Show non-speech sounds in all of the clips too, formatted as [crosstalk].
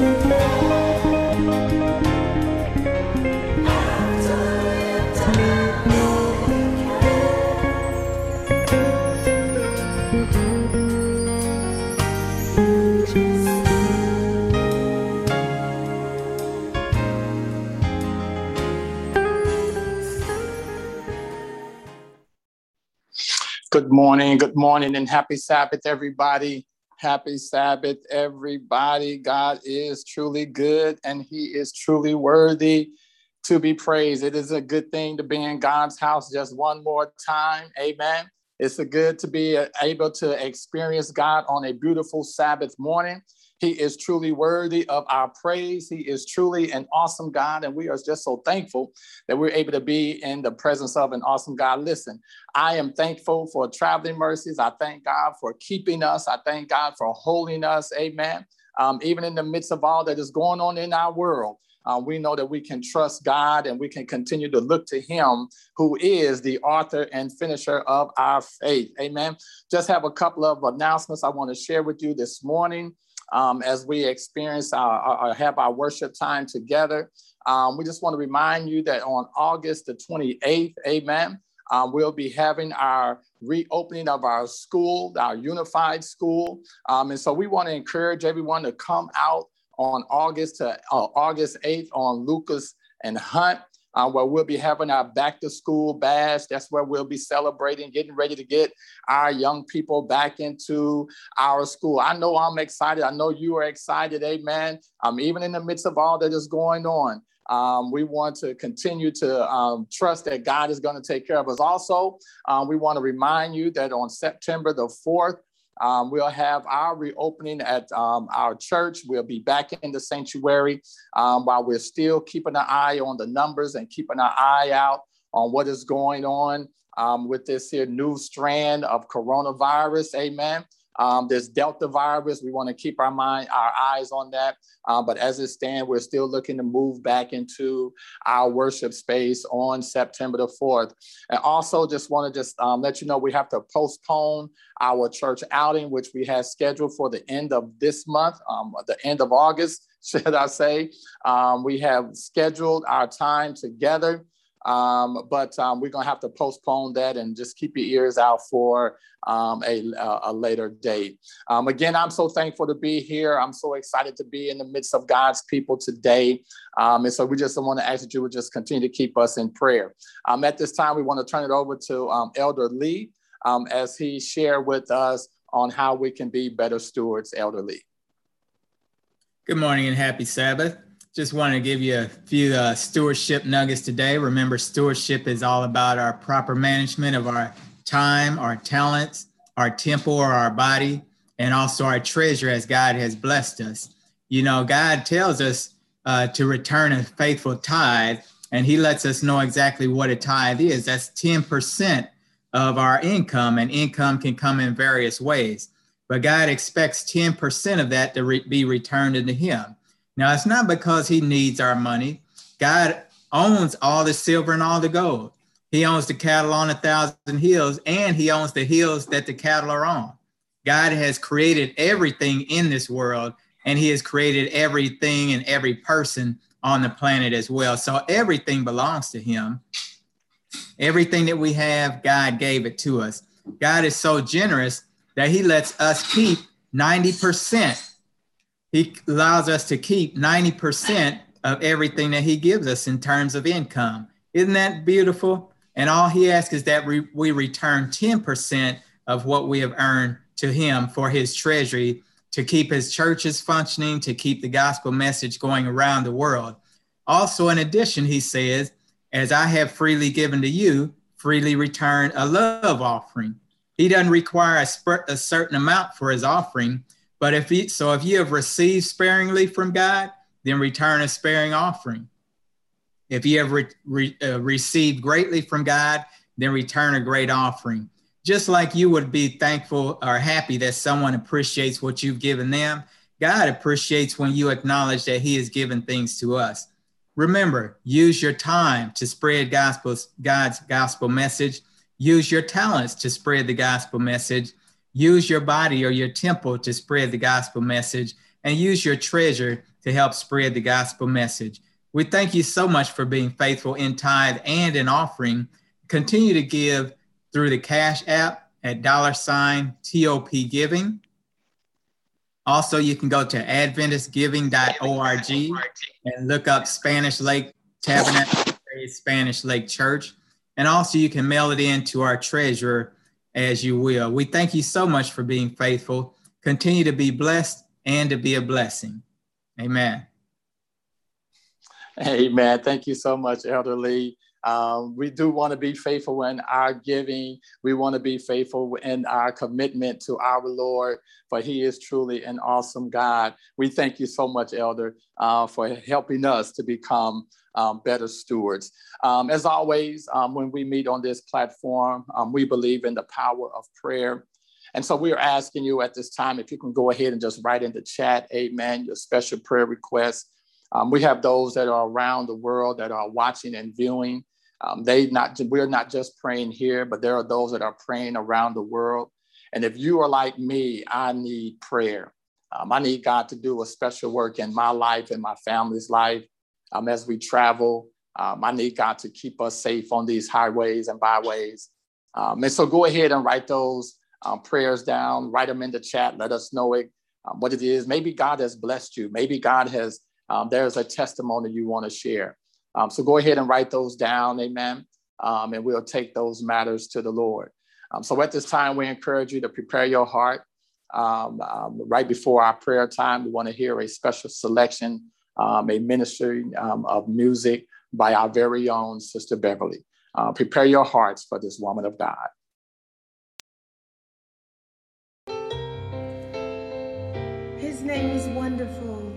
Good morning, good morning, and happy Sabbath, everybody. Happy Sabbath, everybody. God is truly good and He is truly worthy to be praised. It is a good thing to be in God's house just one more time. Amen. It's a good to be uh, able to experience God on a beautiful Sabbath morning. He is truly worthy of our praise. He is truly an awesome God. And we are just so thankful that we're able to be in the presence of an awesome God. Listen, I am thankful for traveling mercies. I thank God for keeping us. I thank God for holding us. Amen. Um, even in the midst of all that is going on in our world. Uh, we know that we can trust God and we can continue to look to Him, who is the author and finisher of our faith. Amen. Just have a couple of announcements I want to share with you this morning um, as we experience our, have our worship time together. Um, we just want to remind you that on August the 28th, amen, um, we'll be having our reopening of our school, our unified school. Um, and so we want to encourage everyone to come out on August to uh, August 8th on Lucas and Hunt uh, where we'll be having our back to school bash. That's where we'll be celebrating, getting ready to get our young people back into our school. I know I'm excited. I know you are excited. Amen. Um, even in the midst of all that is going on. Um, we want to continue to um, trust that God is going to take care of us. Also, um, we want to remind you that on September the 4th, um, we'll have our reopening at um, our church. We'll be back in the sanctuary um, while we're still keeping an eye on the numbers and keeping an eye out on what is going on um, with this here new strand of coronavirus. Amen. Um, there's Delta virus. We want to keep our mind, our eyes on that. Uh, but as it stands, we're still looking to move back into our worship space on September the 4th. And also just want to just um, let you know we have to postpone our church outing, which we had scheduled for the end of this month, um, the end of August, [laughs] should I say. Um, we have scheduled our time together um, but um, we're going to have to postpone that and just keep your ears out for um, a, a, later date. Um, again, I'm so thankful to be here. I'm so excited to be in the midst of God's people today. Um, and so we just want to ask that you would just continue to keep us in prayer. Um, at this time, we want to turn it over to Elder Lee as he shared with us on how we can be better stewards, Elder Lee. Good morning and happy Sabbath. Just want to give you a few uh, stewardship nuggets today. Remember, stewardship is all about our proper management of our time, our talents, our temple or our body, and also our treasure as God has blessed us. You know, God tells us uh, to return a faithful tithe, and He lets us know exactly what a tithe is. That's 10% of our income, and income can come in various ways. But God expects 10% of that to re- be returned into Him. Now, it's not because he needs our money. God owns all the silver and all the gold. He owns the cattle on a thousand hills, and he owns the hills that the cattle are on. God has created everything in this world, and he has created everything and every person on the planet as well. So everything belongs to him. Everything that we have, God gave it to us. God is so generous that he lets us keep 90% he allows us to keep 90% of everything that he gives us in terms of income. Isn't that beautiful? And all he asks is that we, return 10% of what we have earned to him for his treasury to keep his churches functioning, to keep the gospel message going around the world. Also, in addition, he says, As I have freely given to you, freely return a love offering. He doesn't require a certain amount for his offering, but if you, so if you have received sparingly from God, then return a sparing offering. If you have re, re, uh, received greatly from God, then return a great offering. Just like you would be thankful or happy that someone appreciates what you've given them, God appreciates when you acknowledge that He has given things to us. Remember, use your time to spread gospels, God's gospel message. Use your talents to spread the gospel message Use your body or your temple to spread the gospel message, and use your treasure to help spread the gospel message. We thank you so much for being faithful in tithe and in offering. Continue to give through the Cash App at dollar sign TOP Giving. Also, you can go to AdventistGiving.org and look up Spanish Lake Tabernacle Spanish Lake Church. And also, you can mail it in to our treasurer as you will. We thank you so much for being faithful. Continue to be blessed and to be a blessing. Amen. Amen. Thank you so much, Elder Lee. Um, we do want to be faithful in our giving. We want to be faithful in our commitment to our Lord, for He is truly an awesome God. We thank you so much, Elder, uh, for helping us to become um, better stewards. Um, as always, um, when we meet on this platform, um, we believe in the power of prayer. And so we're asking you at this time if you can go ahead and just write in the chat, amen, your special prayer requests. Um, we have those that are around the world that are watching and viewing. Um, they not we're not just praying here, but there are those that are praying around the world. And if you are like me, I need prayer. Um, I need God to do a special work in my life and my family's life um, as we travel. Um, I need God to keep us safe on these highways and byways. Um, and so go ahead and write those um, prayers down, write them in the chat. Let us know it, what it is. Maybe God has blessed you. Maybe God has, there's a testimony you want to share. Um, so go ahead and write those down, amen. Um, and we'll take those matters to the Lord. Um, so at this time, we encourage you to prepare your heart. Um, um, right before our prayer time, we want to hear a special selection, um, a ministry of music by our very own Sister Beverly. Uh, prepare your hearts for this woman of God. His name is wonderful.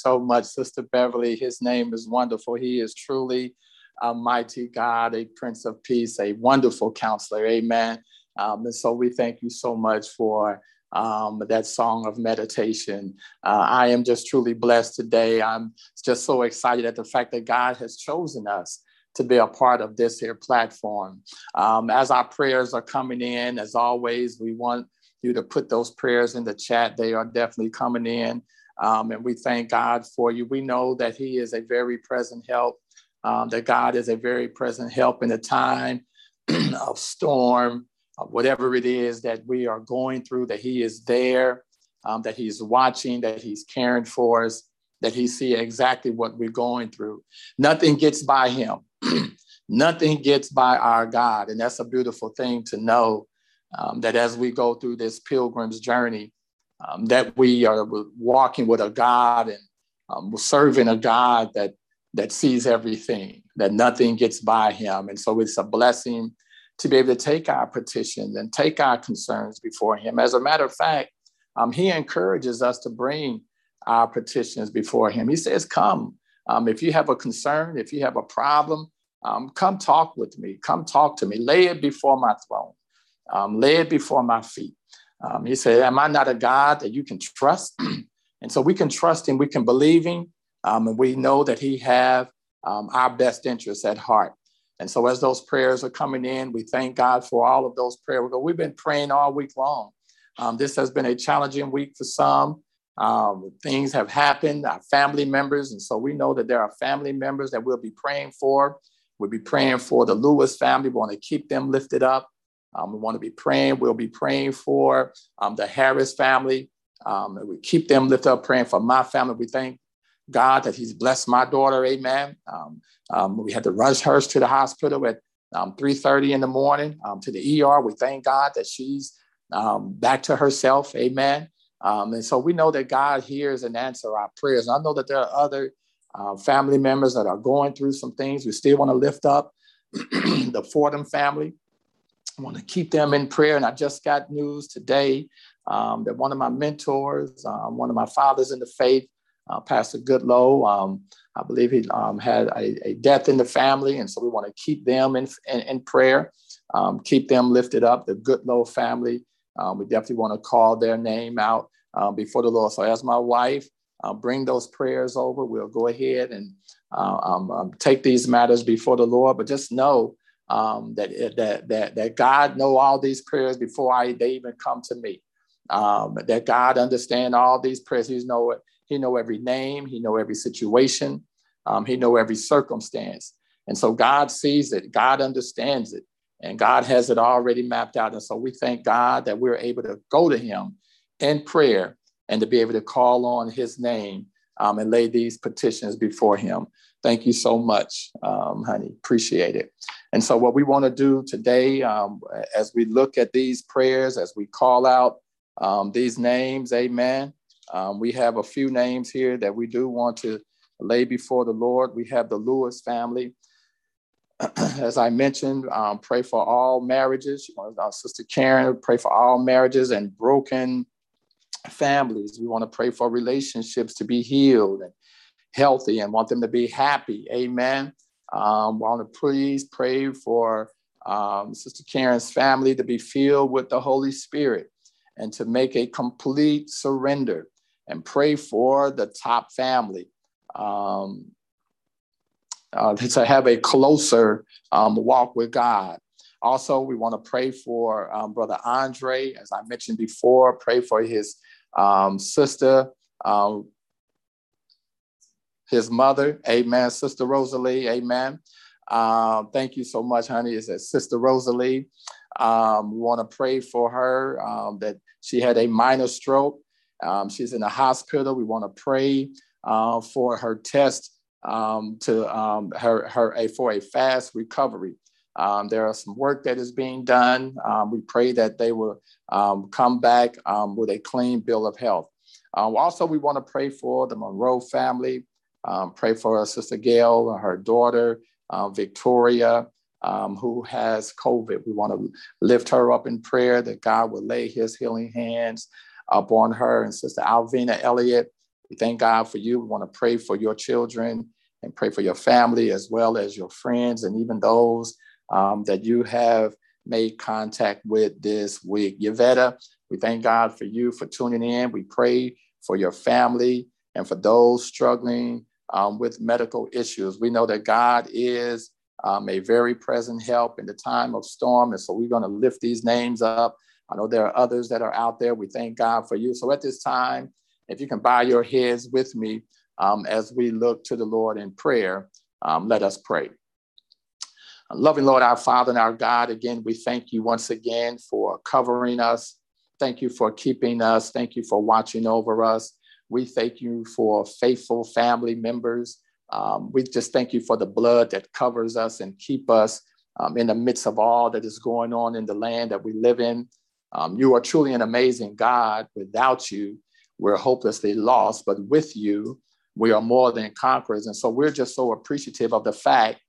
So much, Sister Beverly. His name is wonderful. He is truly a mighty God, a Prince of Peace, a wonderful counselor. Amen. Um, and so we thank you so much for um, that song of meditation. Uh, I am just truly blessed today. I'm just so excited at the fact that God has chosen us to be a part of this here platform. Um, as our prayers are coming in, as always, we want you to put those prayers in the chat. They are definitely coming in. Um, and we thank God for you. We know that He is a very present help, um, that God is a very present help in a time [clears throat] of storm, of whatever it is that we are going through, that He is there, um, that He's watching, that He's caring for us, that He see exactly what we're going through. Nothing gets by Him. [clears throat] Nothing gets by our God. And that's a beautiful thing to know um, that as we go through this pilgrim's journey, um, that we are walking with a God and um, serving a God that that sees everything, that nothing gets by him. And so it's a blessing to be able to take our petitions and take our concerns before him. As a matter of fact, um, he encourages us to bring our petitions before him. He says, Come. Um, if you have a concern, if you have a problem, um, come talk with me. Come talk to me. Lay it before my throne um, lay it before my feet. Um, he said, Am I not a God that you can trust? [clears throat] and so we can trust him, we can believe him, um, and we know that he have um, our best interests at heart. And so as those prayers are coming in, we thank God for all of those prayers. We've been praying all week long. Um, this has been a challenging week for some. Um, things have happened, our family members, and so we know that there are family members that we'll be praying for. We'll be praying for the Lewis family. We want to keep them lifted up. Um, we want to be praying. We'll be praying for um, the Harris family. Um, we keep them lifted up, praying for my family. We thank God that He's blessed my daughter. Amen. Um, um, we had to rush her to the hospital at 3:30 um, in the morning to the ER. We thank God that she's back to herself. Amen. and so we know that God hears and answers our prayers. And I know that there are other uh, family members that are going through some things. We still want to lift up [clears throat] the Fordham family. I want to keep them in prayer. And I just got news today um, that one of my mentors, um, one of my fathers in the faith, uh, Pastor Goodlow, um, I believe he um, had a, a, death in the family. And so we want to keep them in, in, in prayer, um, keep them lifted up, the Goodlow family. Um, we definitely want to call their name out before the Lord. So as my wife, uh, bring those prayers over. We'll go ahead and uh, take these matters before the Lord. But just know um, that, that, that, that God know all these prayers before I, they even come to me. Um, that God understand all these prayers. He know it. He know every name. He know every situation. Um, he know every circumstance. And so God sees it. God understands it. And God has it already mapped out. And so we thank God that we're able to go to him in prayer and to be able to call on his name um, and lay these petitions before him. Thank you so much, um, honey. Appreciate it. And so, what we want to do today, um, as we look at these prayers, as we call out um, these names, amen. Um, we have a few names here that we do want to lay before the Lord. We have the Lewis family. [clears throat] As I mentioned, um, pray for all marriages. Our sister Karen, pray for all marriages and broken families. We want to pray for relationships to be healed and healthy and want them to be happy. Amen. Um, want to please pray for um, Sister Karen's family to be filled with the Holy Spirit and to make a complete surrender and pray for the top family um, uh, to have a closer um, walk with God. Also, we want to pray for um, Brother Andre, as I mentioned before, pray for his um, sister, um, his mother, amen, Sister Rosalie, amen. Um, thank you so much, honey. Is that Sister Rosalie? Um, we want to pray for her um, that she had a minor stroke. Um, she's in the hospital. We want to pray uh, for her test um, to her, her a, for a fast recovery. There are some work that is being done. We pray that they will come back with a clean bill of health. Also, we want to pray for the Monroe family. Um, pray for our sister Gail, and her daughter, uh, Victoria, um, who has COVID. We want to lift her up in prayer that God will lay his healing hands upon her. And Sister Alvina Elliott, we thank God for you. We want to pray for your children and pray for your family as well as your friends and even those um, that you have made contact with this week. Yvetta, we thank God for you for tuning in. We pray for your family and for those struggling um, with medical issues. We know that God is um, a very present help in the time of storm. And so we're going to lift these names up. I know there are others that are out there. We thank God for you. So at this time, if you can bow your heads with me um, as we look to the Lord in prayer, um, let us pray. Loving Lord, our Father and our God, again, we thank you once again for covering us. Thank you for keeping us. Thank you for watching over us. We thank you for faithful family members. Um, we just thank you for the blood that covers us and keep us um, in the midst of all that is going on in the land that we live in. Um, you are truly an amazing God. Without you, we're hopelessly lost, but with you, we are more than conquerors. And so we're just so appreciative of the fact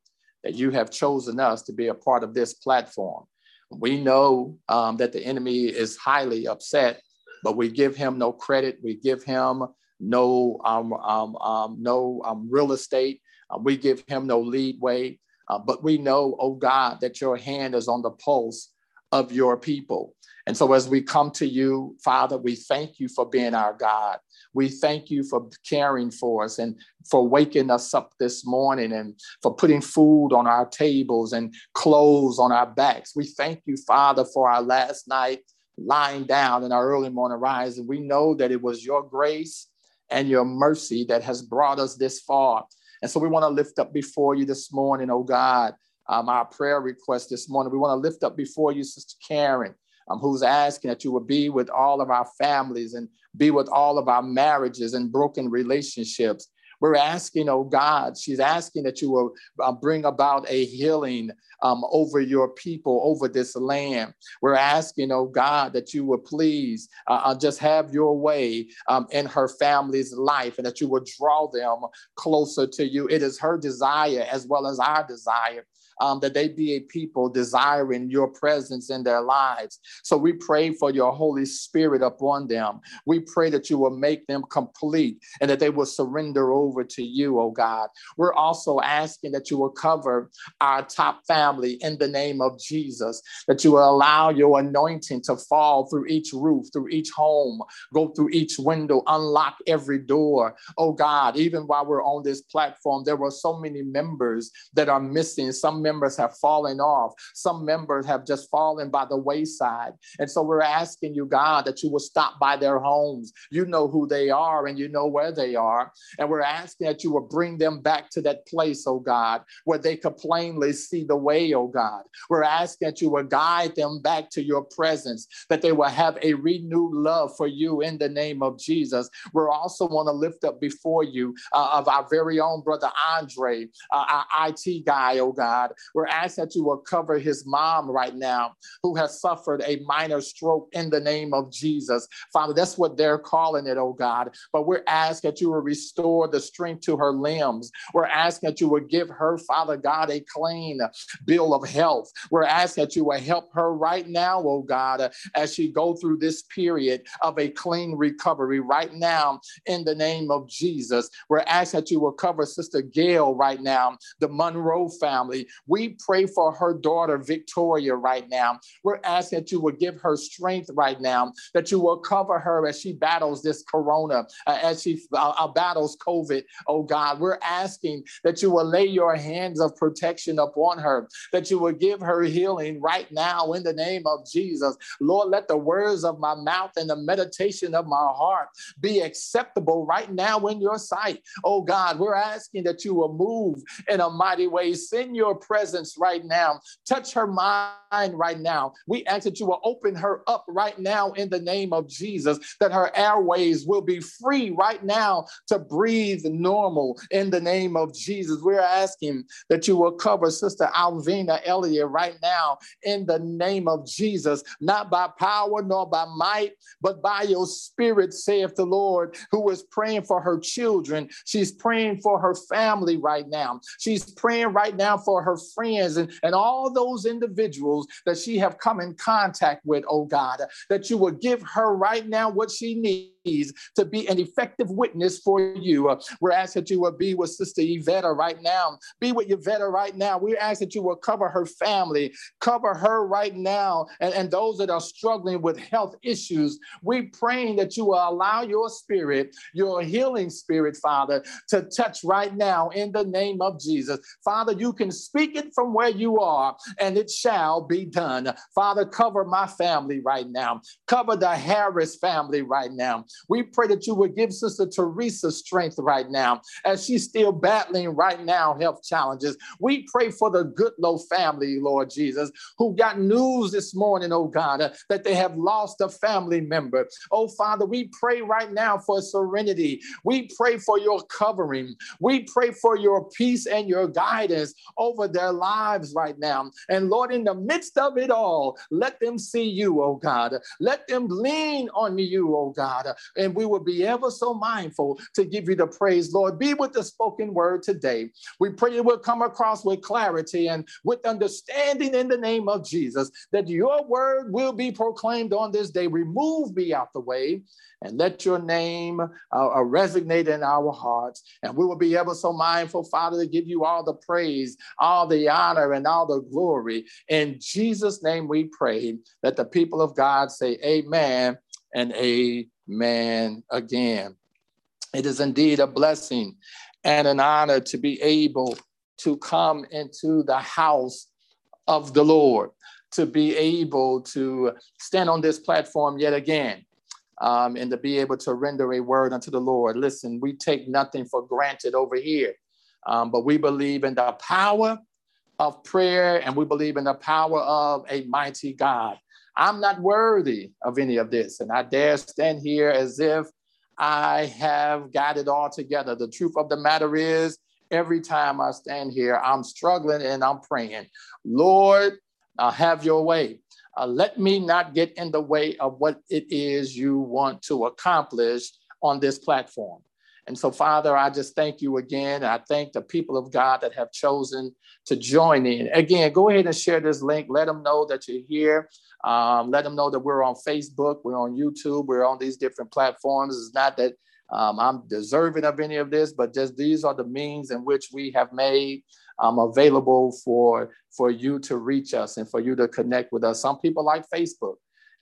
that you have chosen us to be a part of this platform. We know um, that the enemy is highly upset, but we give him no credit. We give him no um, um, um no um, real estate. Uh, we give him no leadway. Uh, but we know, oh God, that your hand is on the pulse of your people. And so as we come to you, Father, we thank you for being our God. We thank you for caring for us and for waking us up this morning and for putting food on our tables and clothes on our backs. We thank you, Father, for our last night lying down in our early morning rise. And we know that it was your grace and your mercy that has brought us this far. And so we want to lift up before you this morning, oh God, um, our prayer request this morning. We want to lift up before you, Sister Karen um, who's asking that you would be with all of our families and be with all of our marriages and broken relationships. We're asking, oh God, she's asking that you will uh, bring about a healing um, over your people, over this land. We're asking, oh God, that you will please uh, uh just have your way um, in her family's life and that you will draw them closer to you. It is her desire as well as our desire um, that they be a people desiring your presence in their lives. So we pray for your Holy Spirit upon them. We pray that you will make them complete and that they will surrender over to you, oh God. We're also asking that you will cover our top family in the name of Jesus, that you will allow your anointing to fall through each roof, through each home, go through each window, unlock every door. Oh God, even while we're on this platform, there were so many members that are missing. Some members have fallen off. Some members have just fallen by the wayside. And so we're asking you, God, that you will stop by their homes. You know who they are and you know where they are. And we're asking that you will bring them back to that place, oh God, where they could plainly see the way, oh God. We're asking that you will guide them back to your presence, that they will have a renewed love for you in the name of Jesus. We're also want to lift up before you uh, of our very own brother Andre, uh, our IT guy, oh God. We're asking that you will cover his mom right now, who has suffered a minor stroke in the name of Jesus. Father, that's what they're calling it, oh God. But we're asking that you will restore the strength to her limbs. We're asking that you will give her, Father God, a clean bill of health. We're asking that you will help her right now, oh God, as she go through this period of a clean recovery right now in the name of Jesus. We're asking that you will cover Sister Gail right now, the Monroe family. We pray for her daughter, Victoria, right now. We're asking that you will give her strength right now, that you will cover her as she battles this corona, uh, as she uh, uh, battles COVID, oh God. We're asking that you will lay your hands of protection upon her, that you will give her healing right now in the name of Jesus. Lord, let the words of my mouth and the meditation of my heart be acceptable right now in your sight. Oh God, we're asking that you will move in a mighty way. Send your presence presence right now. Touch her mind right now. We ask that you will open her up right now in the name of Jesus, that her airways will be free right now to breathe normal in the name of Jesus. We're asking that you will cover Sister Alvina Elliott right now in the name of Jesus, not by power nor by might, but by your spirit, saith the Lord, who is praying for her children. She's praying for her family right now. She's praying right now for her friends and, and all those individuals that she have come in contact with, oh God, that you will give her right now what she needs to be an effective witness for you. Uh, we're asking that you will be with Sister Yvette right now. Be with Yvette right now. We ask that you will cover her family, cover her right now, and, and those that are struggling with health issues. We praying that you will allow your spirit, your healing spirit, Father, to touch right now in the name of Jesus. Father, you can speak it from where you are, and it shall be done. Father, cover my family right now. Cover the Harris family right now. We pray that you would give Sister Teresa strength right now as she's still battling right now health challenges. We pray for the Goodlow family, Lord Jesus, who got news this morning, oh God, uh, that they have lost a family member. Oh Father, we pray right now for serenity. We pray for your covering. We pray for your peace and your guidance over their lives right now. And Lord, in the midst of it all, let them see you, oh God. Let them lean on you, oh God and we will be ever so mindful to give you the praise, Lord. Be with the spoken word today. We pray it will come across with clarity and with understanding in the name of Jesus, that your word will be proclaimed on this day. Remove me out the way and let your name uh, uh, resonate in our hearts. And we will be ever so mindful, Father, to give you all the praise, all the honor, and all the glory. In Jesus' name we pray that the people of God say, Amen and Amen man again. It is indeed a blessing and an honor to be able to come into the house of the Lord, to be able to stand on this platform yet again. Um, and to be able to render a word unto the Lord. Listen, we take nothing for granted over here, um, but we believe in the power of prayer and we believe in the power of a mighty God. I'm not worthy of any of this. And I dare stand here as if I have got it all together. The truth of the matter is, every time I stand here, I'm struggling and I'm praying, Lord, uh, have your way. Uh, let me not get in the way of what it is you want to accomplish on this platform. And so, Father, I just thank you again. I thank the people of God that have chosen to join in. Again, go ahead and share this link. Let them know that you're here. Um, let them know that we're on Facebook, we're on YouTube, we're on these different platforms. It's not that um, I'm deserving of any of this, but just these are the means in which we have made um, available for for you to reach us and for you to connect with us. Some people like Facebook.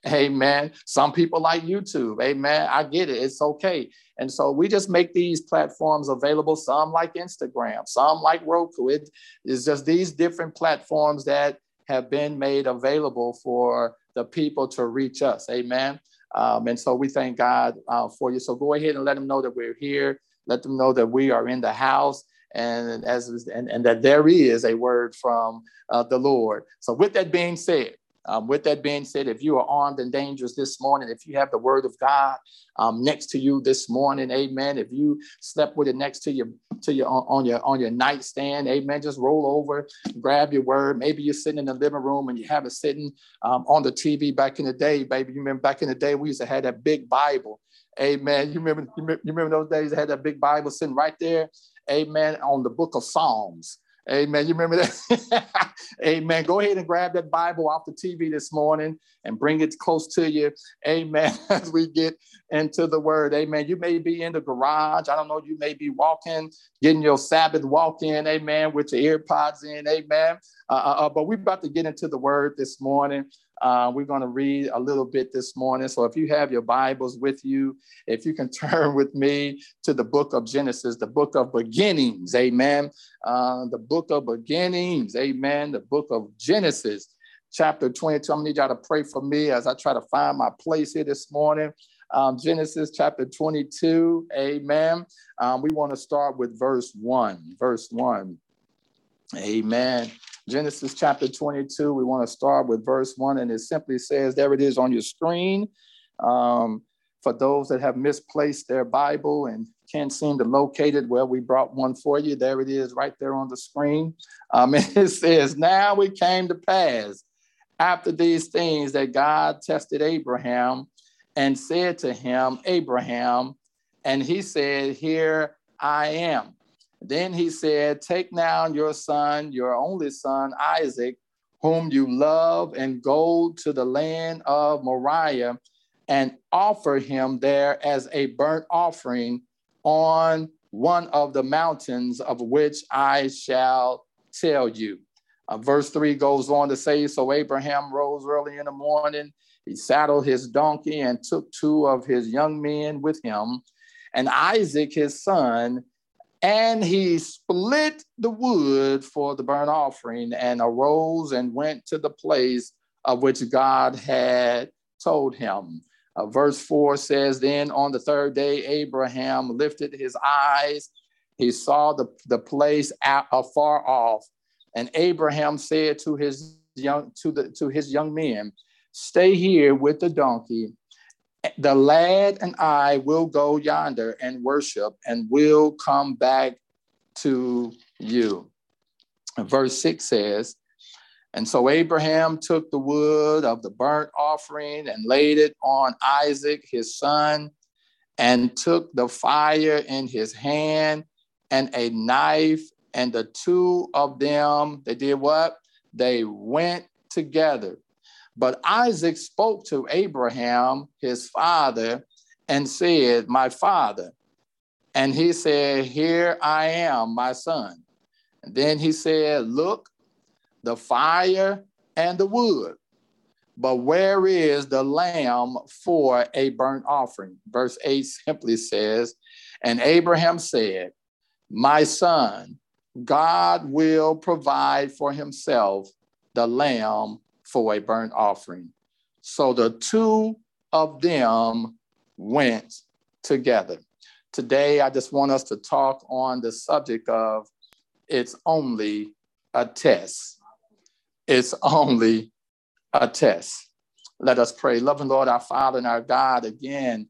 Amen. Some people like YouTube. Amen. I get it. It's okay. And so we just make these platforms available. Some like Instagram, some like Roku. It is just these different platforms that have been made available for the people to reach us. Amen. Um, and so we thank God uh, for you. So go ahead and let them know that we're here. Let them know that we are in the house and as and, and that there is a word from uh, the Lord. So with that being said, um, with that being said, if you are armed and dangerous this morning, if you have the word of God um, next to you this morning, amen. If you slept with it next to you to your on, on your on your nightstand, amen. Just roll over, grab your word. Maybe you're sitting in the living room and you have it sitting um, on the TV back in the day, baby. You remember back in the day we used to have that big Bible. Amen. You remember, you remember those days? I had that big Bible sitting right there. Amen. On the book of Psalms. Amen. You remember that? [laughs] Amen. Go ahead and grab that Bible off the TV this morning and bring it close to you. Amen. [laughs] As we get into the word. Amen. You may be in the garage. I don't know. You may be walking, getting your Sabbath walk in. Amen. With your ear pods in. Amen. Uh, uh, uh, but we're about to get into the word this morning. Uh, we're going to read a little bit this morning. So if you have your Bibles with you, if you can [laughs] turn with me to the book of Genesis, the book of beginnings, amen. Uh, the book of beginnings, amen. The book of Genesis, chapter 22. I'm going to need y'all to pray for me as I try to find my place here this morning. Um, Genesis chapter 22, amen. Um, we want to start with verse 1. Verse 1. Amen. Genesis chapter 22. We want to start with verse 1, and it simply says, There it is on your screen. Um, for those that have misplaced their Bible and can't seem to locate it, well, we brought one for you. There it is right there on the screen. Um, [laughs] it says, Now it came to pass after these things that God tested Abraham and said to him, Abraham, and he said, Here I am. Then he said, Take now your son, your only son, Isaac, whom you love, and go to the land of Moriah and offer him there as a burnt offering on one of the mountains of which I shall tell you. Uh, verse 3 goes on to say So Abraham rose early in the morning. He saddled his donkey and took two of his young men with him, and Isaac his son, and he split the wood for the burnt offering and arose and went to the place of which God had told him. Uh, verse 4 says, Then on the third day, Abraham lifted his eyes. He saw the, the place afar off. And Abraham said to his young to the to his young men, Stay here with the donkey. The lad and I will go yonder and worship, and will come back to you. Verse 6 says, and so Abraham took the wood of the burnt offering and laid it on Isaac, his son, and took the fire in his hand and a knife. And the two of them, they did what? They went together. But Isaac spoke to Abraham, his father, and said, My father. And he said, Here I am, my son. And then he said, Look, the fire, and the wood. But where is the lamb for a burnt offering? Verse 8 simply says, And Abraham said, My son, God will provide for himself the lamb for a burnt offering. So the two of them went together. Today, I just want us to talk on the subject of it's only a test. It's only a test. Let us pray. Loving Lord, our Father and our God, again,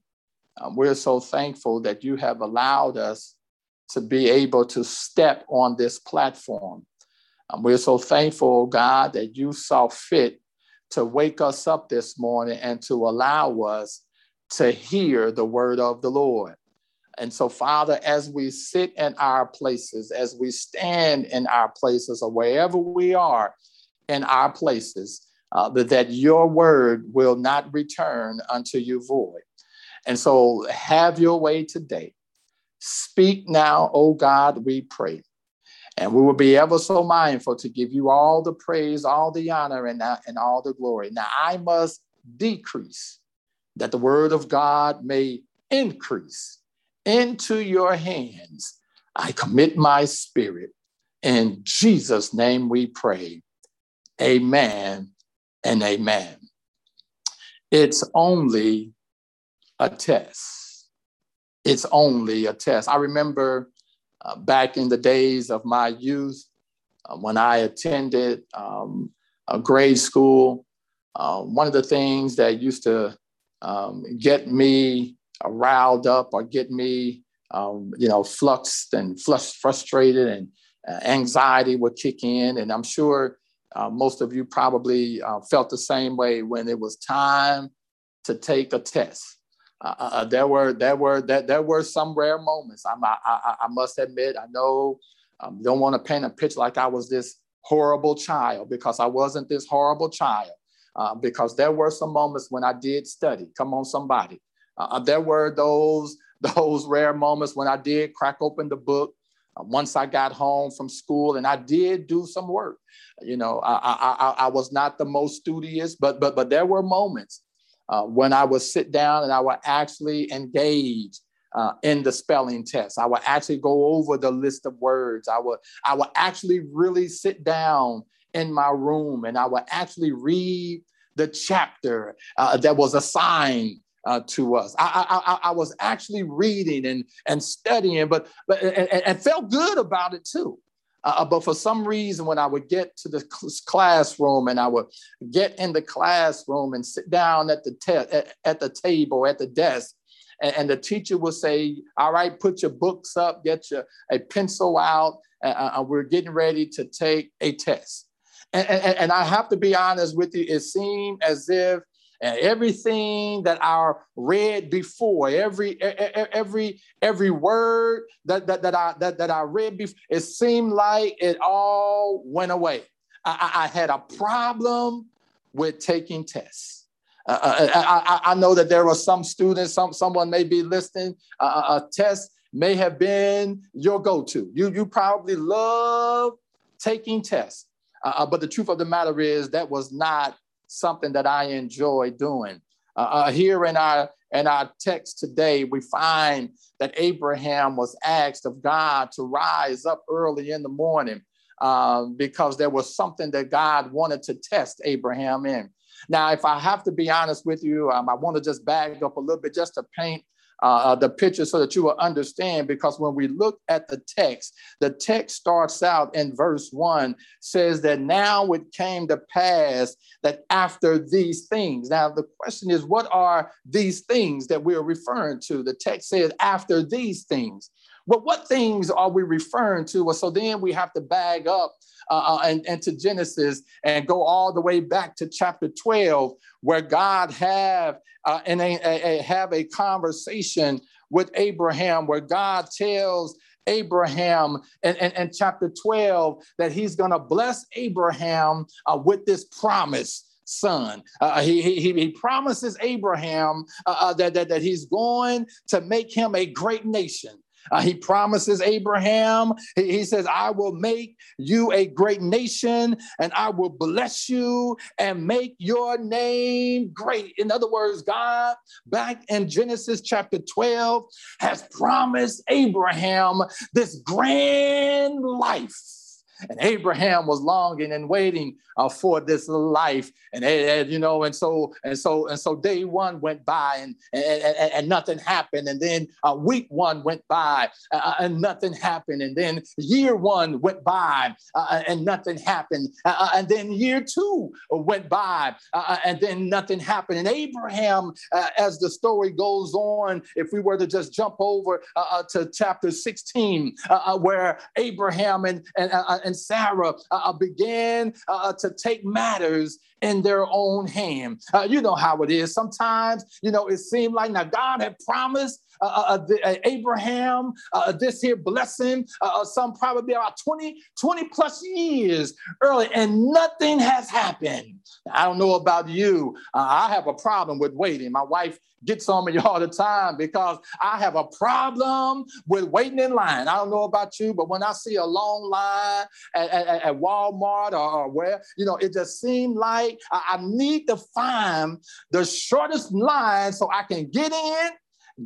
um, we're so thankful that you have allowed us to be able to step on this platform. Um, we're so thankful, God, that you saw fit to wake us up this morning and to allow us to hear the word of the Lord. And so, Father, as we sit in our places, as we stand in our places, or wherever we are, in our places, uh, that your word will not return unto you void. And so have your way today. Speak now, O God, we pray. And we will be ever so mindful to give you all the praise, all the honor, and, uh, and all the glory. Now I must decrease that the word of God may increase. Into your hands I commit my spirit. In Jesus' name we pray. Amen and amen. It's only a test. It's only a test. I remember uh, back in the days of my youth uh, when I attended um, a grade school, uh, one of the things that used to um, get me riled up or get me, um, you know, fluxed and frustrated and uh, anxiety would kick in. And I'm sure uh, most of you probably felt the same way when it was time to take a test. Uh, uh, uh there were there were there, there were some rare moments. I'm, I, I, I must admit. I know um, don't want to paint a picture like I was this horrible child because I wasn't this horrible child. Uh, because there were some moments when I did study. Come on, somebody. there were those [laughs] those rare moments when I did crack open the book uh, once I got home from school, and I did do some work. You know, I, I, I was not the most studious, but but but there were moments uh, when I would sit down and I would actually engage uh, in the spelling test. I would actually go over the list of words. I would I would actually really sit down in my room and I would actually read the chapter uh, that was assigned uh, to us. I, I, I, was actually reading and, and studying, but, but and, and felt good about it too. Uh, uh, but for some reason, when I would get to the classroom and I would get in the classroom and sit down at the te- at, at the table at the desk, and, and, the teacher would say, "All right, put your books up, get your a pencil out, and uh, uh, we're getting ready to take a test." And, and, and I have to be honest with you, it seemed as if and everything that I read before, every every every word that that, that I that, that I read before, it seemed like it all went away. I, I had a problem with taking tests. Uh, uh I, I, I, know that there were some students, some someone may be listening. Uh, a test may have been your go-to. You you probably love taking tests, uh, uh, but the truth of the matter is that was not something that I enjoy doing. Uh, uh, here in our in our text today, we find that Abraham was asked of God to rise up early in the morning um, because there was something that God wanted to test Abraham in. Now, if I have to be honest with you, um, I want to just bag up a little bit just to paint uh, the picture so that you will understand. Because when we look at the text, the text starts out in verse one, says that now it came to pass that after these things. Now, the question is, what are these things that we're referring to? The text says, after these things. Well, what things are we referring to? Well, so then we have to bag up uh, uh, and, and to Genesis and go all the way back to chapter 12, where God have uh, and a, a, have a conversation with Abraham, where God tells Abraham in, in, in chapter 12 that he's going to bless Abraham uh, with this promise son. Uh, he, he, he promises Abraham uh, uh, that, that, that he's going to make him a great nation. Uh, he promises Abraham, he, he, says, I will make you a great nation and I will bless you and make your name great. In other words, God, back in Genesis chapter 12, has promised Abraham this grand life and Abraham was longing and waiting uh, for this life. And, and, you know, and so and so and so day one went by and and, and, and nothing happened. And then uh, week one went by uh, uh and nothing happened. And then year one went by uh, uh, and nothing happened. and then year two went by and then nothing happened. And Abraham, as the story goes on, if we were to just jump over to chapter 16, where Abraham and and, and Sarah uh, uh, began to to take matters in their own hand. Uh, you know how it is. Sometimes, you know, it seemed like now God had promised uh, uh, uh, uh Abraham this here blessing, some probably about 20, 20 plus years early, and nothing has happened. I don't know about you. I have a problem with waiting. My wife gets on me [laughs] all the time because I have a problem with waiting in line. I don't know about you, but when I see a long line at, at, at Walmart or, or, where, you know, it just seemed like I, need to find the shortest line so I can get in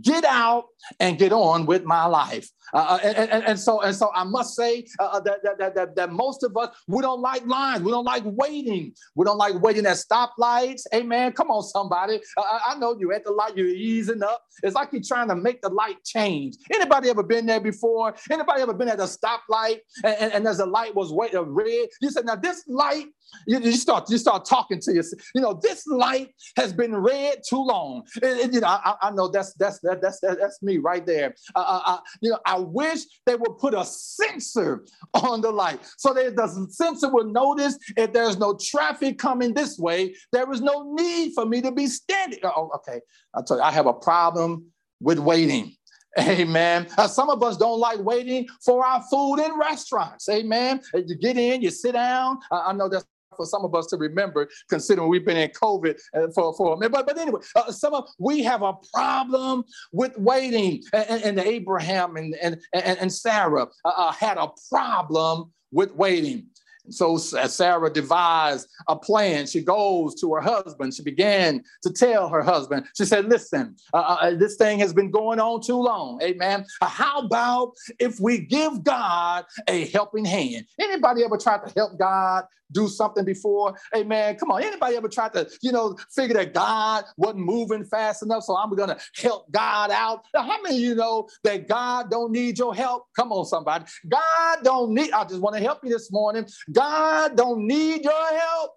get out and get on with my life. Uh, uh and, and, and, so and so I must say uh, uh that, that, that, that most of us we don't like lines, we don't like waiting, we don't like waiting at stoplights. Amen. Come on, somebody. Uh, I know you at the light, you're easing up. It's like you're trying to make the light change. Anybody ever been there before? Anybody ever been at a stoplight and, and, and as the light was wait, uh, red? You said, now this light you, you, start you start talking to yourself. You know, this light has been red too long. And, you know, I, I, know that's that's that, that's that, that's me right there. Uh, uh, uh, you know, I wish they would put a sensor on the light so that the sensor would notice if there's no traffic coming this way. There is no need for me to be standing. Oh, okay. I tell you, I have a problem with waiting. Amen. Uh, some of us don't like waiting for our food in restaurants. Amen. You get in, you sit down. Uh, I know that's for some of us to remember, considering we've been in COVID uh, for, for a minute. But, but anyway, uh, some of we have a problem with waiting. And, and Abraham and, and, and, Sarah uh, uh had a problem with waiting. So Sarah devised a plan. She goes to her husband. She began to tell her husband. She said, "Listen, uh, uh, uh this thing has been going on too long. Amen. Uh, how about if we give God a helping hand? Anybody ever tried to help God do something before? Amen. Come on. Anybody ever tried to, you know, figure that God wasn't moving fast enough, so I'm going to help God out? Now, how many of you know that God don't need your help? Come on, somebody. God don't need. I just want to help you this morning. God don't need your help.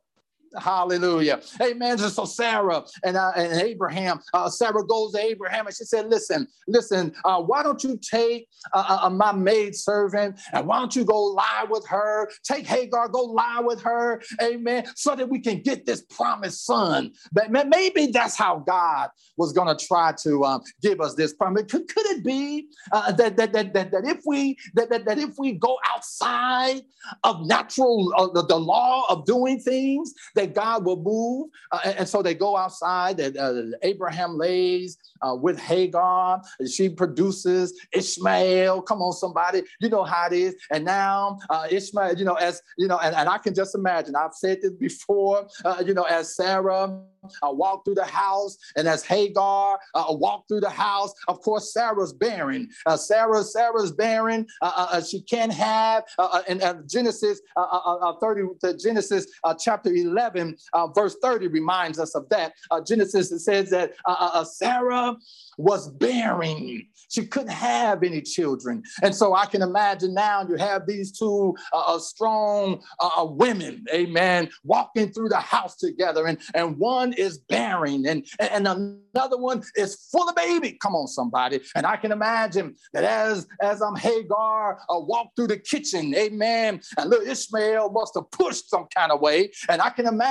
Hallelujah. Amen. So Sarah and, uh, and Abraham, uh, Sarah goes to Abraham and she said, Listen, listen, uh, why don't you take uh, uh, uh, my maid servant and why don't you go lie with her? Take Hagar, go lie with her. Amen. So that we can get this promised son. But maybe that's how God was going to try to um, give us this promise. Could, could it be that, that, that, that, that if we that, that, that if we go outside of natural the, the law of doing things, that God will move. Uh, and, and, so they go outside, and uh, Abraham lays uh, with Hagar. She produces Ishmael. Come on, somebody. You know how it is. And now uh, Ishmael, you know, as, you know, and, and I can just imagine, I've said this before, uh, you know, as Sarah uh, walked through the house and as Hagar uh, walked through the house, of course, Sarah's barren. Uh, Sarah, Sarah's barren. Uh, she can't have, in Genesis 30, Genesis chapter 11, verse 30 reminds us of that. Genesis says that Sarah was bearing. She couldn't have any children. And so I can imagine now you have these two uh, uh strong uh, uh, women, amen, walking through the house together. And, and one is bearing and, and another one is full of baby. Come on, somebody. And I can imagine that as, as I'm Hagar uh, walked through the kitchen, amen, and little Ishmael must have pushed some kind of way. And I can imagine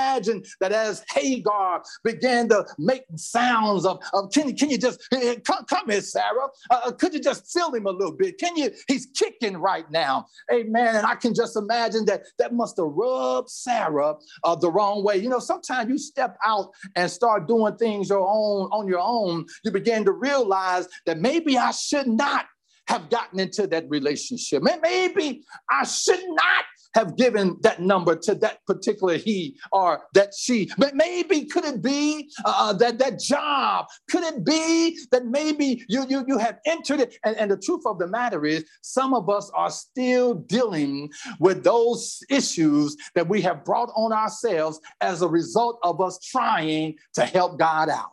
that as Hagar began to make sounds of, of can, can you just Come, come here, Sarah. Uh, uh, could you just feel him a little bit? Can you? He's kicking right now. Amen. And I can just imagine that that must have rubbed Sarah uh, the wrong way. You know, sometimes you step out and start doing things your own on your own. You begin to realize that maybe I should not have gotten into that relationship. Maybe I should not have given that number to that particular he or that she. But maybe could it be uh, uh, that that job? Could it be that maybe you you you have entered it? And, and the truth of the matter is, some of us are still dealing with those issues that we have brought on ourselves as a result of us trying to help God out.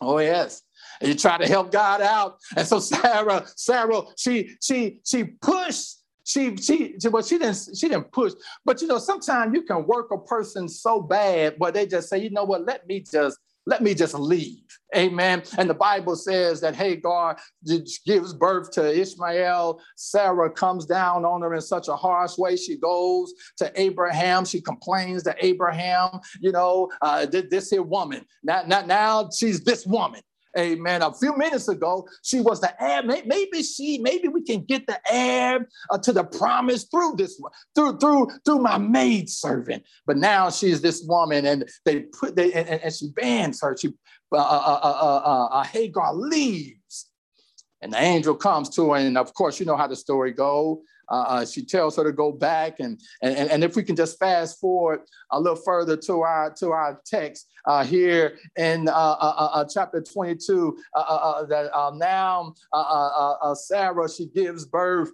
Oh yes. And you try to help God out. And so Sarah, Sarah, she she she pushed she she she, well she didn't she didn't push but you know sometimes you can work a person so bad but they just say you know what? Let me just let me just leave. Amen. And the bible says that hagar gives birth to ishmael. Sarah comes down on her in such a harsh way. She goes to abraham. She complains to abraham you know uh, this here woman. Now, now, now she's this woman Amen. A few minutes ago, she was the heir. Maybe she, maybe we can get the heir uh, to the promise through this, through through through my maid servant. But now she's this woman, and they put they and, and she bans her. She uh, uh, uh, uh, uh Hagar leaves, and the angel comes to her, and of course, you know how the story goes. Uh, uh, she tells her to go back, and, and and if we can just fast forward a little further to our to our text uh, here in uh, uh, uh, chapter 22, that now Sarah she gives birth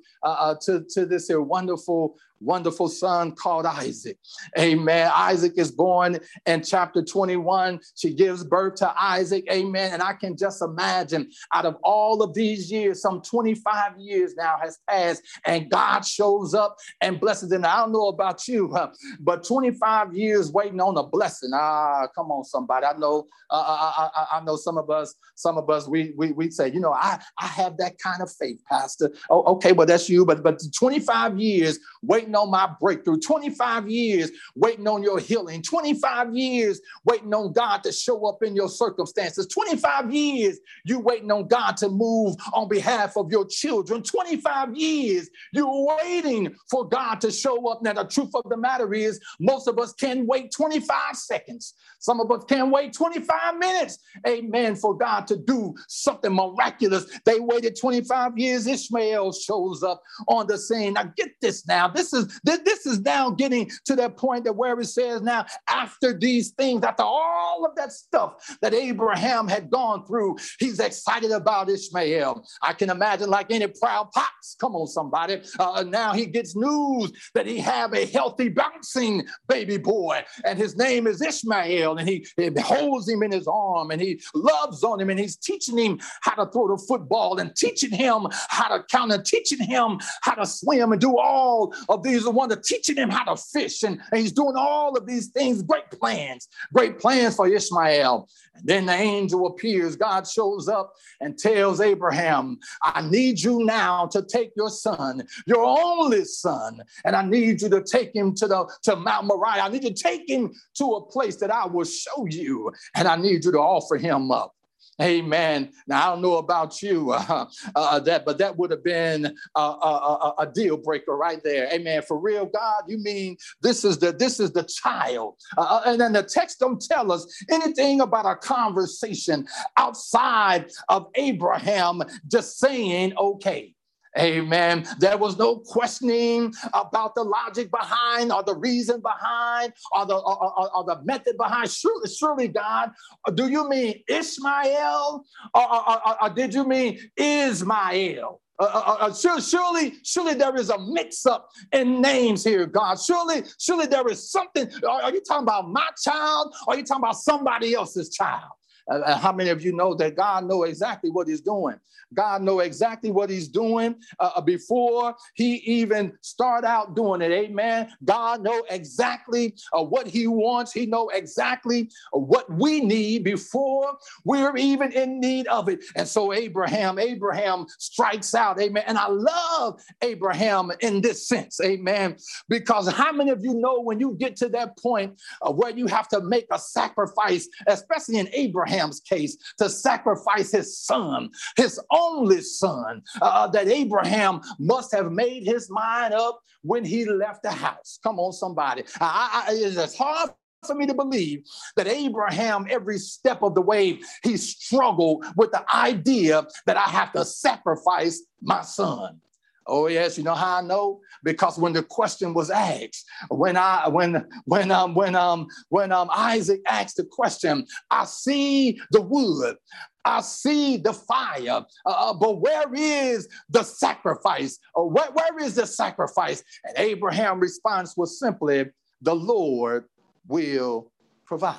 to to this here wonderful wonderful son called Isaac. Amen. Isaac is born in chapter 21. She gives birth to Isaac. Amen. And I can just imagine out of all of these years, some 25 years now has passed, and God shows up and blesses. And I don't know about you, but 25 years waiting on a blessing. Ah, come on, somebody. I know, uh, I, I, I, know some of us, some of us, we we we say, you know, I I have that kind of faith, Pastor. Oh, okay, well that's you, but but 25 years waiting waiting on my breakthrough, 25 years waiting on your healing, 25 years waiting on God to show up in your circumstances, 25 years you waiting on God to move on behalf of your children, 25 years you're waiting for God to show up. Now, the truth of the matter is, most of us can wait 25 seconds, some of us can wait 25 minutes, amen, for God to do something miraculous. They waited 25 years, Ishmael shows up on the scene. Now, get this now. This is is this is now getting to that point that where it says now after these things, after all of that stuff that Abraham had gone through, he's excited about Ishmael. I can imagine like any proud pops. Come on, somebody. Uh, now he gets news that he have a healthy, bouncing baby boy, and his name is Ishmael, and he, he holds him in his arm, and he loves on him, and he's teaching him how to throw the football, and teaching him how to count, and teaching him how to swim, and do all of these, the one that's teaching him how to fish, and, and he's doing all of these things, great plans, great plans for Ishmael. And then the angel appears, God shows up and tells Abraham, I need you now to take your son, your only son, and I need you to take him to the to Mount Moriah. I need you to take him to a place that I will show you, and I need you to offer him up. Amen. Now I don't know about you, [laughs] uh, uh, that, but that would have been a, a, a, deal breaker right there. Amen. For real, God, you mean this is the this is the child, uh, uh, and then the text don't tell us anything about a conversation outside of Abraham just saying okay. Amen. There was no questioning about the logic behind or the reason behind or the, or, or, or the method behind. Surely, surely, God, do you mean Ishmael or, or did you mean Ismael? Uh, uh, uh, uh surely, surely, there is a mix-up in names here, God. Surely, surely there is something. Are, are you talking about my child? Or are you talking about somebody else's child? Uh, uh, how many of you know that God know exactly what he's doing? God know exactly what he's doing uh, uh, before he even start out doing it. Amen. God know exactly uh, what he wants. He know exactly what we need before we're even in need of it. And so Abraham, Abraham strikes out. Amen. And I love Abraham in this sense. Amen. Because how many of you know when you get to that point where you have to make a sacrifice, especially in Abraham Abraham's case to sacrifice his son, his only son, uh, that Abraham must have made his mind up when he left the house. Come on, somebody. I, I, it's hard for me to believe that Abraham, every step of the way, he struggled with the idea that I have to sacrifice my son. Oh yes, you know how I know? Because when the question was asked, when I when when um when um when um Isaac asked the question, I see the wood, I see the fire, uh, uh but where is the sacrifice? Uh, where, where is the sacrifice? And Abraham's response was simply, "The Lord will provide."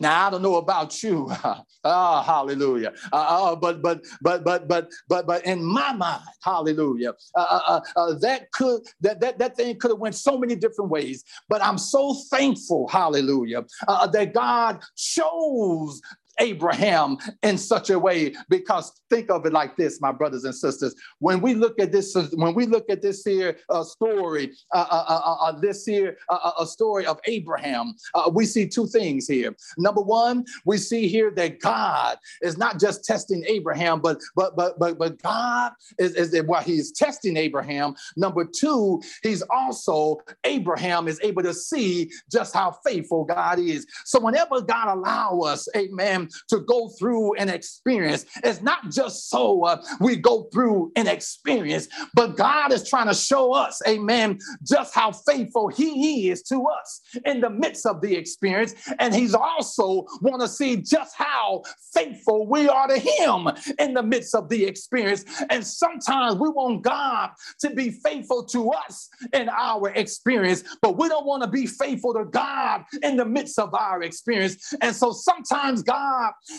Now I don't know about you, [laughs] ah, hallelujah. Uh, uh, but but but but but but but in my mind, hallelujah, uh, uh, uh, uh that could that that that thing could have went so many different ways. But I'm so thankful, hallelujah, that God chose Abraham in such a way because think of it like this, my brothers and sisters. When we look at this, when we look at this here uh, story, uh, uh, uh, uh, uh this here a story of Abraham, we see two things here. Number one, we see here that God is not just testing Abraham, but but but but but God is is while He's testing Abraham. Number two, He's also Abraham is able to see just how faithful God is. So whenever God allow us, Amen to go through an experience. It's not just so uh, we go through an experience, but God is trying to show us, amen, just how faithful He is to us in the midst of the experience. And He's also want to see just how faithful we are to Him in the midst of the experience. And sometimes we want God to be faithful to us in our experience, but we don't want to be faithful to God in the midst of our experience. And so sometimes God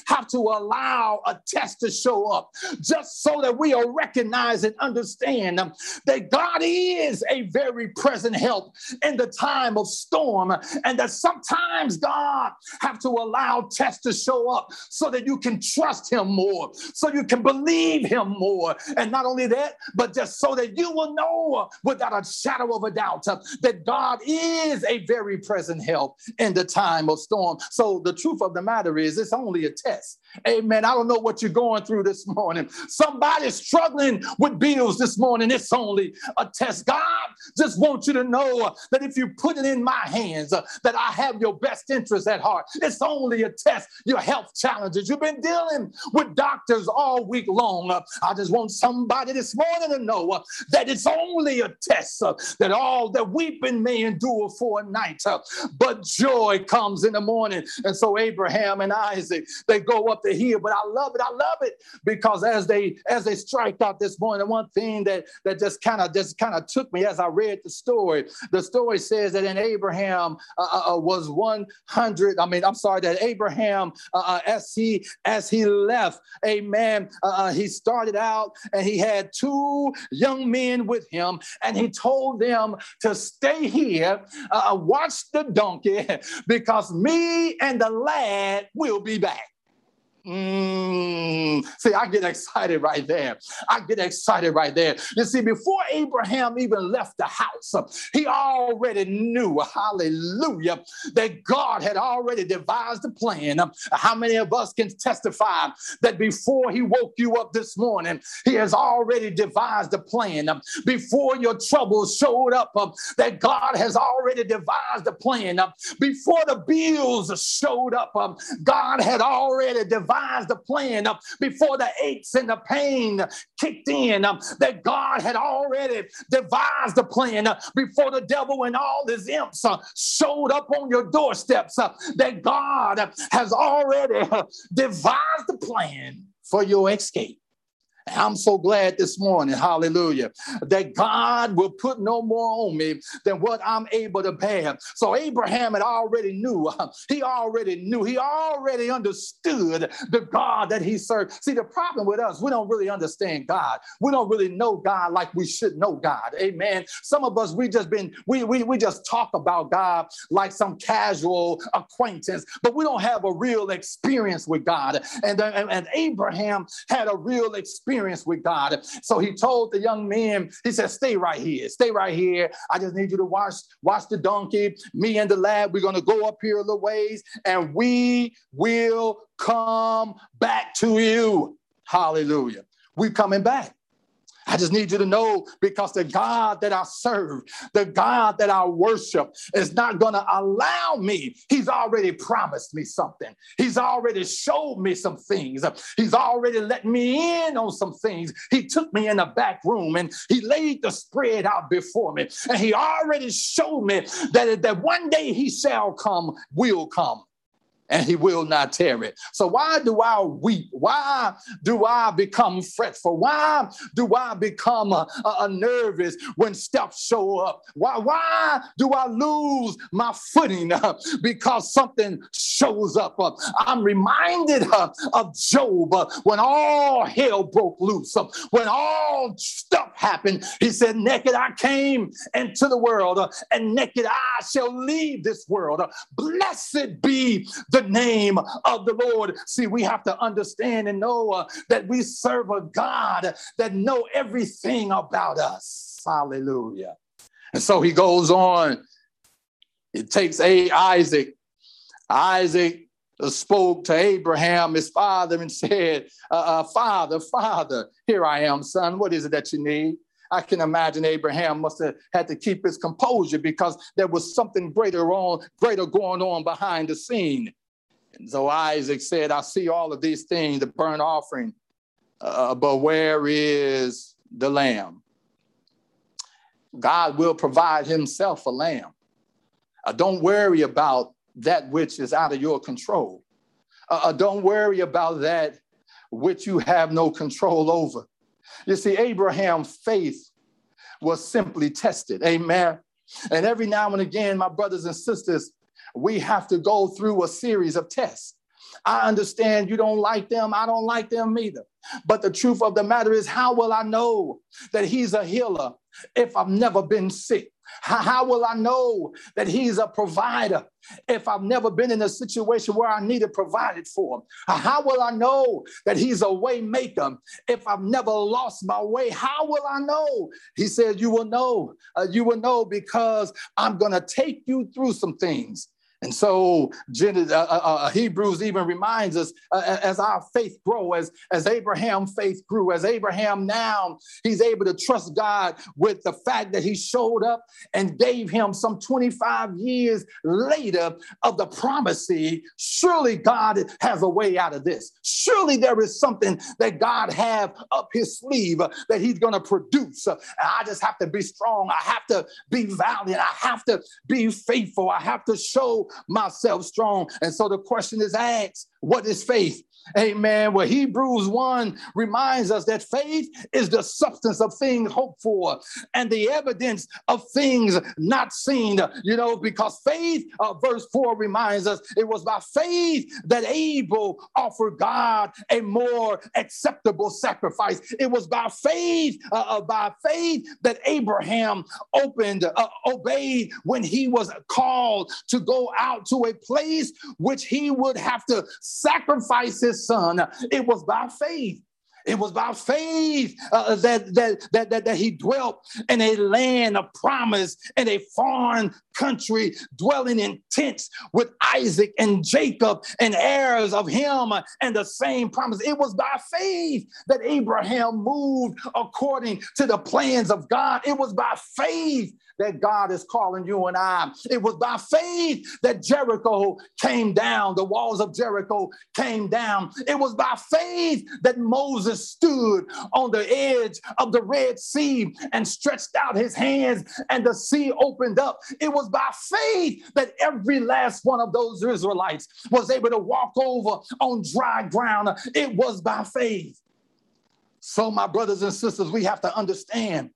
Have to allow a test to show up just so that we'll recognize and understand that God is a very present help in the time of storm and that sometimes God have to allow tests to show up so that you can trust him more, so you can believe him more. And not only that, but just so that you will know without a shadow of a doubt that God is a very present help in the time of storm. So the truth of the matter is it's only only a test. Amen. I don't know what you're going through this morning. Somebody's struggling with bills this morning. It's only a test. God just wants you to know that if you put it in my hands, uh, that I have your best interest at heart. It's only a test. Your health challenges. You've been dealing with doctors all week long. Uh, I just want somebody this morning to know uh, that it's only a test. That all that weeping may endure for a night, but joy comes in the morning. And so Abraham and Isaac Isaac. They go up the hill, but I love it. I love it because as they as they strike out this morning, one thing that that just kind of just kind of took me as I read the story. The story says that in Abraham uh, uh, uh was 100. I mean, I'm sorry that Abraham uh, uh as he as he left, Amen. Uh, he started out and he had two young men with him, and he told them to stay here, watch the donkey, [laughs] because me and the lad will be back. Mm. See, I get excited right there. I get excited right there. You see, before Abraham even left the house, he already knew, hallelujah, that God had already devised a plan. How many of us can testify that before he woke you up this morning, he has already devised a plan? Before your troubles showed up, that God has already devised a plan. Before the bills showed up, God had already devised devised a plan uh, before the aches and the pain kicked in, um, that God had already devised a plan uh, before the devil and all his imps uh, showed up on your doorsteps, that God has already devised a plan for your escape. I'm so glad this morning, hallelujah, that God will put no more on me than what I'm able to bear. So Abraham had already knew, [laughs] he already knew, he already understood the God that he served. See, the problem with us, we don't really understand God. We don't really know God like we should know God. Amen. Some of us, we just been, we, we, we just talk about God like some casual acquaintance, but we don't have a real experience with God. And, and, and Abraham had a real experience experience with God. So he told the young men, he said, stay right here, stay right here. I just need you to watch, watch the donkey. Me and the lad, we're gonna go up here a little ways and we will come back to you. Hallelujah. We're coming back. I just need you to know because the God that I serve, the God that I worship, is not going to allow me. He's already promised me something. He's already showed me some things. He's already let me in on some things. He took me in the back room and he laid the spread out before me. And he already showed me that, that one day he shall come, will come and he will not tarry. So why do I weep? Why do I become fretful? Why do I become uh, uh, nervous when stuff show up? Why, why do I lose my footing uh, because something shows up? Uh, I'm reminded uh, of Job uh, when all hell broke loose, when all stuff happened. He said, naked I came into the world and naked I shall leave this world. Blessed be the the name of the Lord. See, we have to understand and know uh, that we serve a God that know everything about us. Hallelujah. And so he goes on. It takes a Isaac. Isaac spoke to Abraham, his father, and said, uh, uh, Father, Father, here I am, son. What is it that you need? I can imagine Abraham must have had to keep his composure because there was something greater on, greater going on behind the scene. So Isaac said, I see all of these things, the burnt offering, uh, but where is the lamb? God will provide himself a lamb. Uh, don't worry about that which is out of your control. Uh, uh don't worry about that which you have no control over. You see, Abraham's faith was simply tested. Amen. And every now and again, my brothers and sisters, we have to go through a series of tests. I understand you don't like them. I don't like them either. But the truth of the matter is, how will I know that He's a healer if I've never been sick? How will I know that He's a provider if I've never been in a situation where I needed provided for? How will I know that He's a way maker if I've never lost my way? How will I know? He said, You will know. Uh, you will know because I'm going to take you through some things. And so uh, uh, uh, Hebrews even reminds us uh, as our faith grow, as, as Abraham faith grew, as Abraham now, he's able to trust God with the fact that he showed up and gave him some 25 years later of the promise. Surely God has a way out of this. Surely there is something that God have up his sleeve uh, that he's going to produce. Uh, I just have to be strong. I have to be valiant. I have to be faithful. I have to show myself strong. And so the question is asked what is faith? Amen. Well, Hebrews 1 reminds us that faith is the substance of things hoped for and the evidence of things not seen. You know, because faith, uh, verse 4 reminds us it was by faith that Abel offered God a more acceptable sacrifice. It was by faith, uh, uh, by faith that Abraham opened, uh, obeyed when he was called to go out to a place which he would have to sacrifice his son. It was by faith. It was by faith uh, that, that, that, that, that he dwelt in a land of promise in a foreign country, dwelling in tents with Isaac and Jacob and heirs of him and the same promise. It was by faith that Abraham moved according to the plans of God. It was by faith that God is calling you and I. It was by faith that Jericho came down, the walls of Jericho came down. It was by faith that Moses stood on the edge of the Red Sea and stretched out his hands, and the sea opened up. It was by faith that every last one of those Israelites was able to walk over on dry ground. It was by faith. So, my brothers and sisters, we have to understand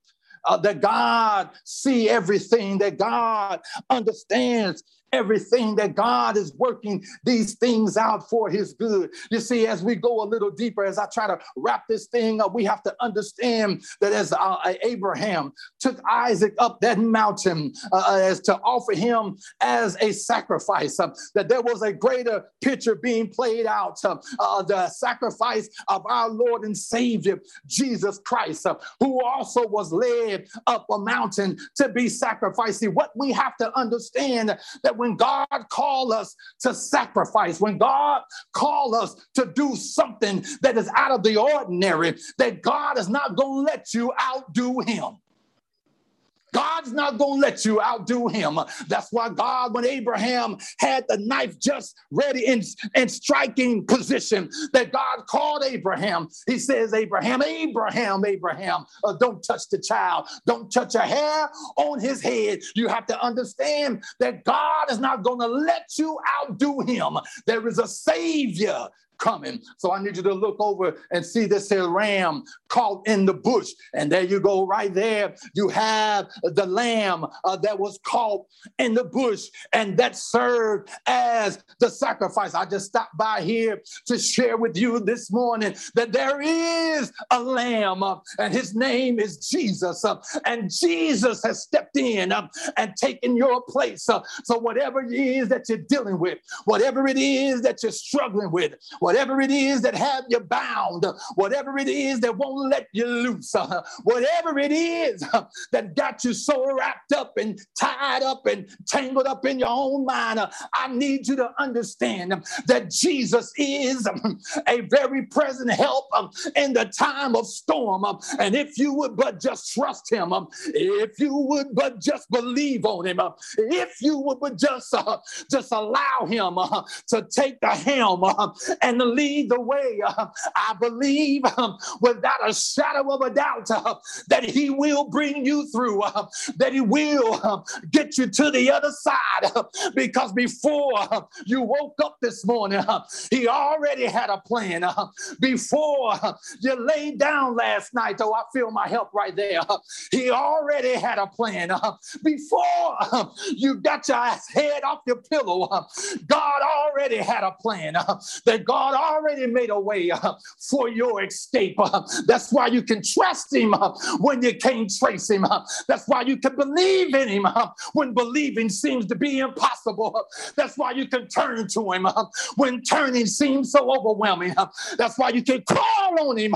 uh, that God see everything, that God understands everything that God is working these things out for his good. You see, as we go a little deeper, as I try to wrap this thing up, we have to understand that as uh, Abraham took Isaac up that mountain uh, uh as to offer him as a sacrifice, uh, that there was a greater picture being played out, uh, uh the sacrifice of our Lord and Savior, Jesus Christ, who also was led up a mountain to be sacrificed. See, what we have to understand that when God called us to sacrifice, when God called us to do something that is out of the ordinary, that God is not going to let you outdo him. God's not going to let you outdo him. That's why God, when Abraham had the knife just ready in, in striking position, that God called Abraham. He says, Abraham, Abraham, Abraham, uh, don't touch the child. Don't touch a hair on his head. You have to understand that God is not going to let you outdo him. There is a Savior coming. So I need you to look over and see this here ram caught in the bush. And there you go, right there. You have the lamb uh, that was caught in the bush and that served as the sacrifice. I just stopped by here to share with you this morning that there is a lamb uh, and his name is Jesus. Uh, and Jesus has stepped in uh, and taken your place. Uh, so whatever it is that you're dealing with, whatever it is that you're struggling with, whatever it is that have you bound, whatever it is that won't let you loose, [laughs] whatever it is [laughs] that got you so wrapped up and tied up and tangled up in your own mind, I need you to understand that Jesus is [laughs] a very present help in the time of storm. And if you would but just trust him, if you would but just believe on him, if you would but just just allow him uh, to take the helm uh, and to lead the way. Uh, [laughs] I believe um, without a shadow of a doubt uh, that He will bring you through, uh, that He will um, get you to the other side. Uh, [laughs] because before uh, you woke up this morning, uh, He already had a plan. Before you laid down last night, oh, I feel my help right there. [laughs] He already had a plan. Before you got your ass head off your pillow, God already had a plan. That God God already made a way uh, for your escape. Uh, that's why you can trust Him uh, when you can't trace Him. Uh, that's why you can believe in Him uh, when believing seems to be impossible. Uh, that's why you can turn to Him when turning seems so overwhelming. That's why you can call on Him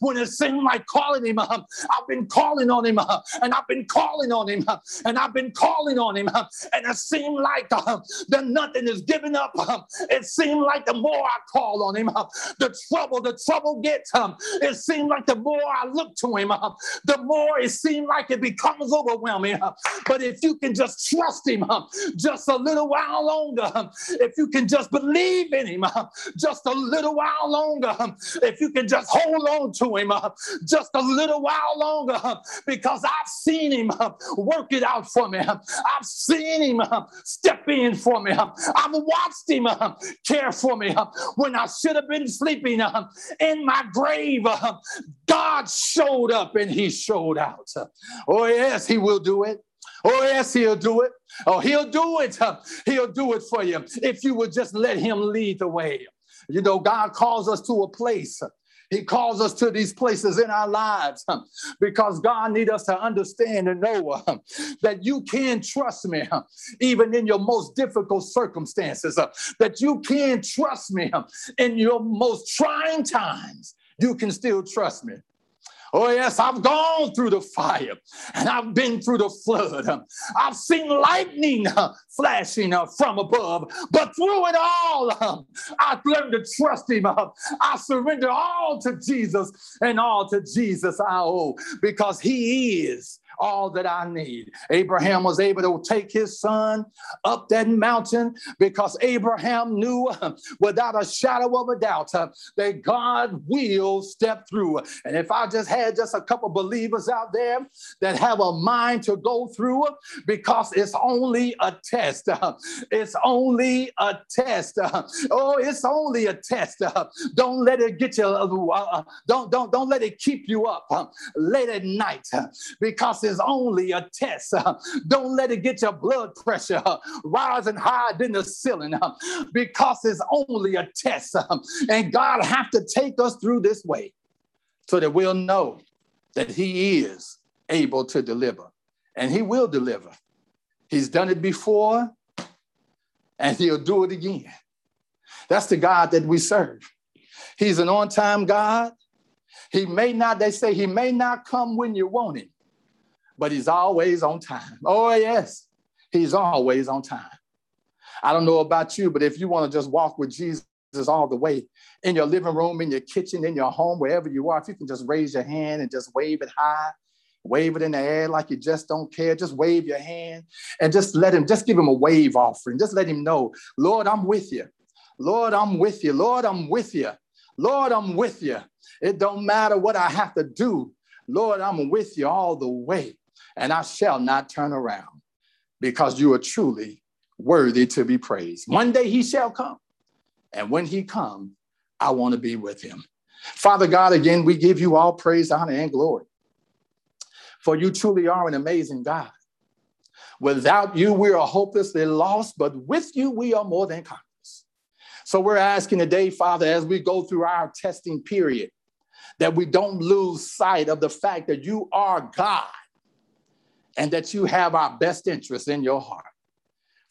when it seems like calling Him. I've been calling on Him and I've been calling on Him and I've been calling on Him and it seemed like that nothing is giving up. It seemed like the more I call, call on him, the trouble, the trouble gets. Um, it seemed like the more I look to him, the more it seemed like it becomes overwhelming. But if you can just trust him just a little while longer, if you can just believe in him just a little while longer, if you can just hold on to him just a little while longer because I've seen him work it out for me. I've seen him step in for me. I've watched him care for me when I should have been sleeping uh, in my grave. Uh, God showed up and he showed out. Oh, yes, he will do it. Oh, yes, he'll do it. Oh, he'll do it. Uh, he'll do it for you if you would just let him lead the way. You know, God calls us to a place. He calls us to these places in our lives because God needs us to understand and know that you can trust me even in your most difficult circumstances, that you can trust me in your most trying times. You can still trust me. Oh, yes, I've gone through the fire and I've been through the flood. I've seen lightning uh, flashing uh, from above, but through it all, uh, I've learned to trust Him. I surrender all to Jesus and all to Jesus I owe because He is all that I need. Abraham was able to take his son up that mountain because Abraham knew uh, without a shadow of a doubt uh, that God will step through. And if I just had just a couple believers out there that have a mind to go through because it's only a test. Uh, it's only a test. Oh, it's only a test. Don't let it get you, uh, don't, don't, don't let it keep you up late at night because is only a test. [laughs] Don't let it get your blood pressure [laughs] rising higher than the ceiling [laughs] because it's only a test. And God have to take us through this way so that we'll know that he is able to deliver and he will deliver. He's done it before and he'll do it again. That's the God that we serve. He's an on time God. He may not, they say, he may not come when you want him, but he's always on time. Oh, yes, he's always on time. I don't know about you, but if you want to just walk with Jesus all the way in your living room, in your kitchen, in your home, wherever you are, if you can just raise your hand and just wave it high, wave it in the air like you just don't care, just wave your hand and just let him, just give him a wave offering. Just let him know, Lord, I'm with you. Lord, I'm with you. Lord, I'm with you. Lord, I'm with you. It don't matter what I have to do. Lord, I'm with you all the way and I shall not turn around because you are truly worthy to be praised. One day he shall come. And when he comes, I want to be with him. Father God, again, we give you all praise, honor, and glory. For you truly are an amazing God. Without you, we are hopelessly lost, but with you, we are more than conquerors. So we're asking today, Father, as we go through our testing period, that we don't lose sight of the fact that you are God and that you have our best interests in your heart.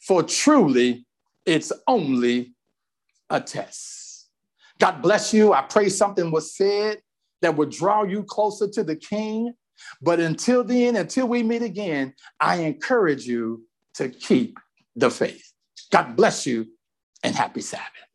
For truly, it's only a test. God bless you. I pray something was said that would draw you closer to the King. But until then, until we meet again, I encourage you to keep the faith. God bless you and happy Sabbath.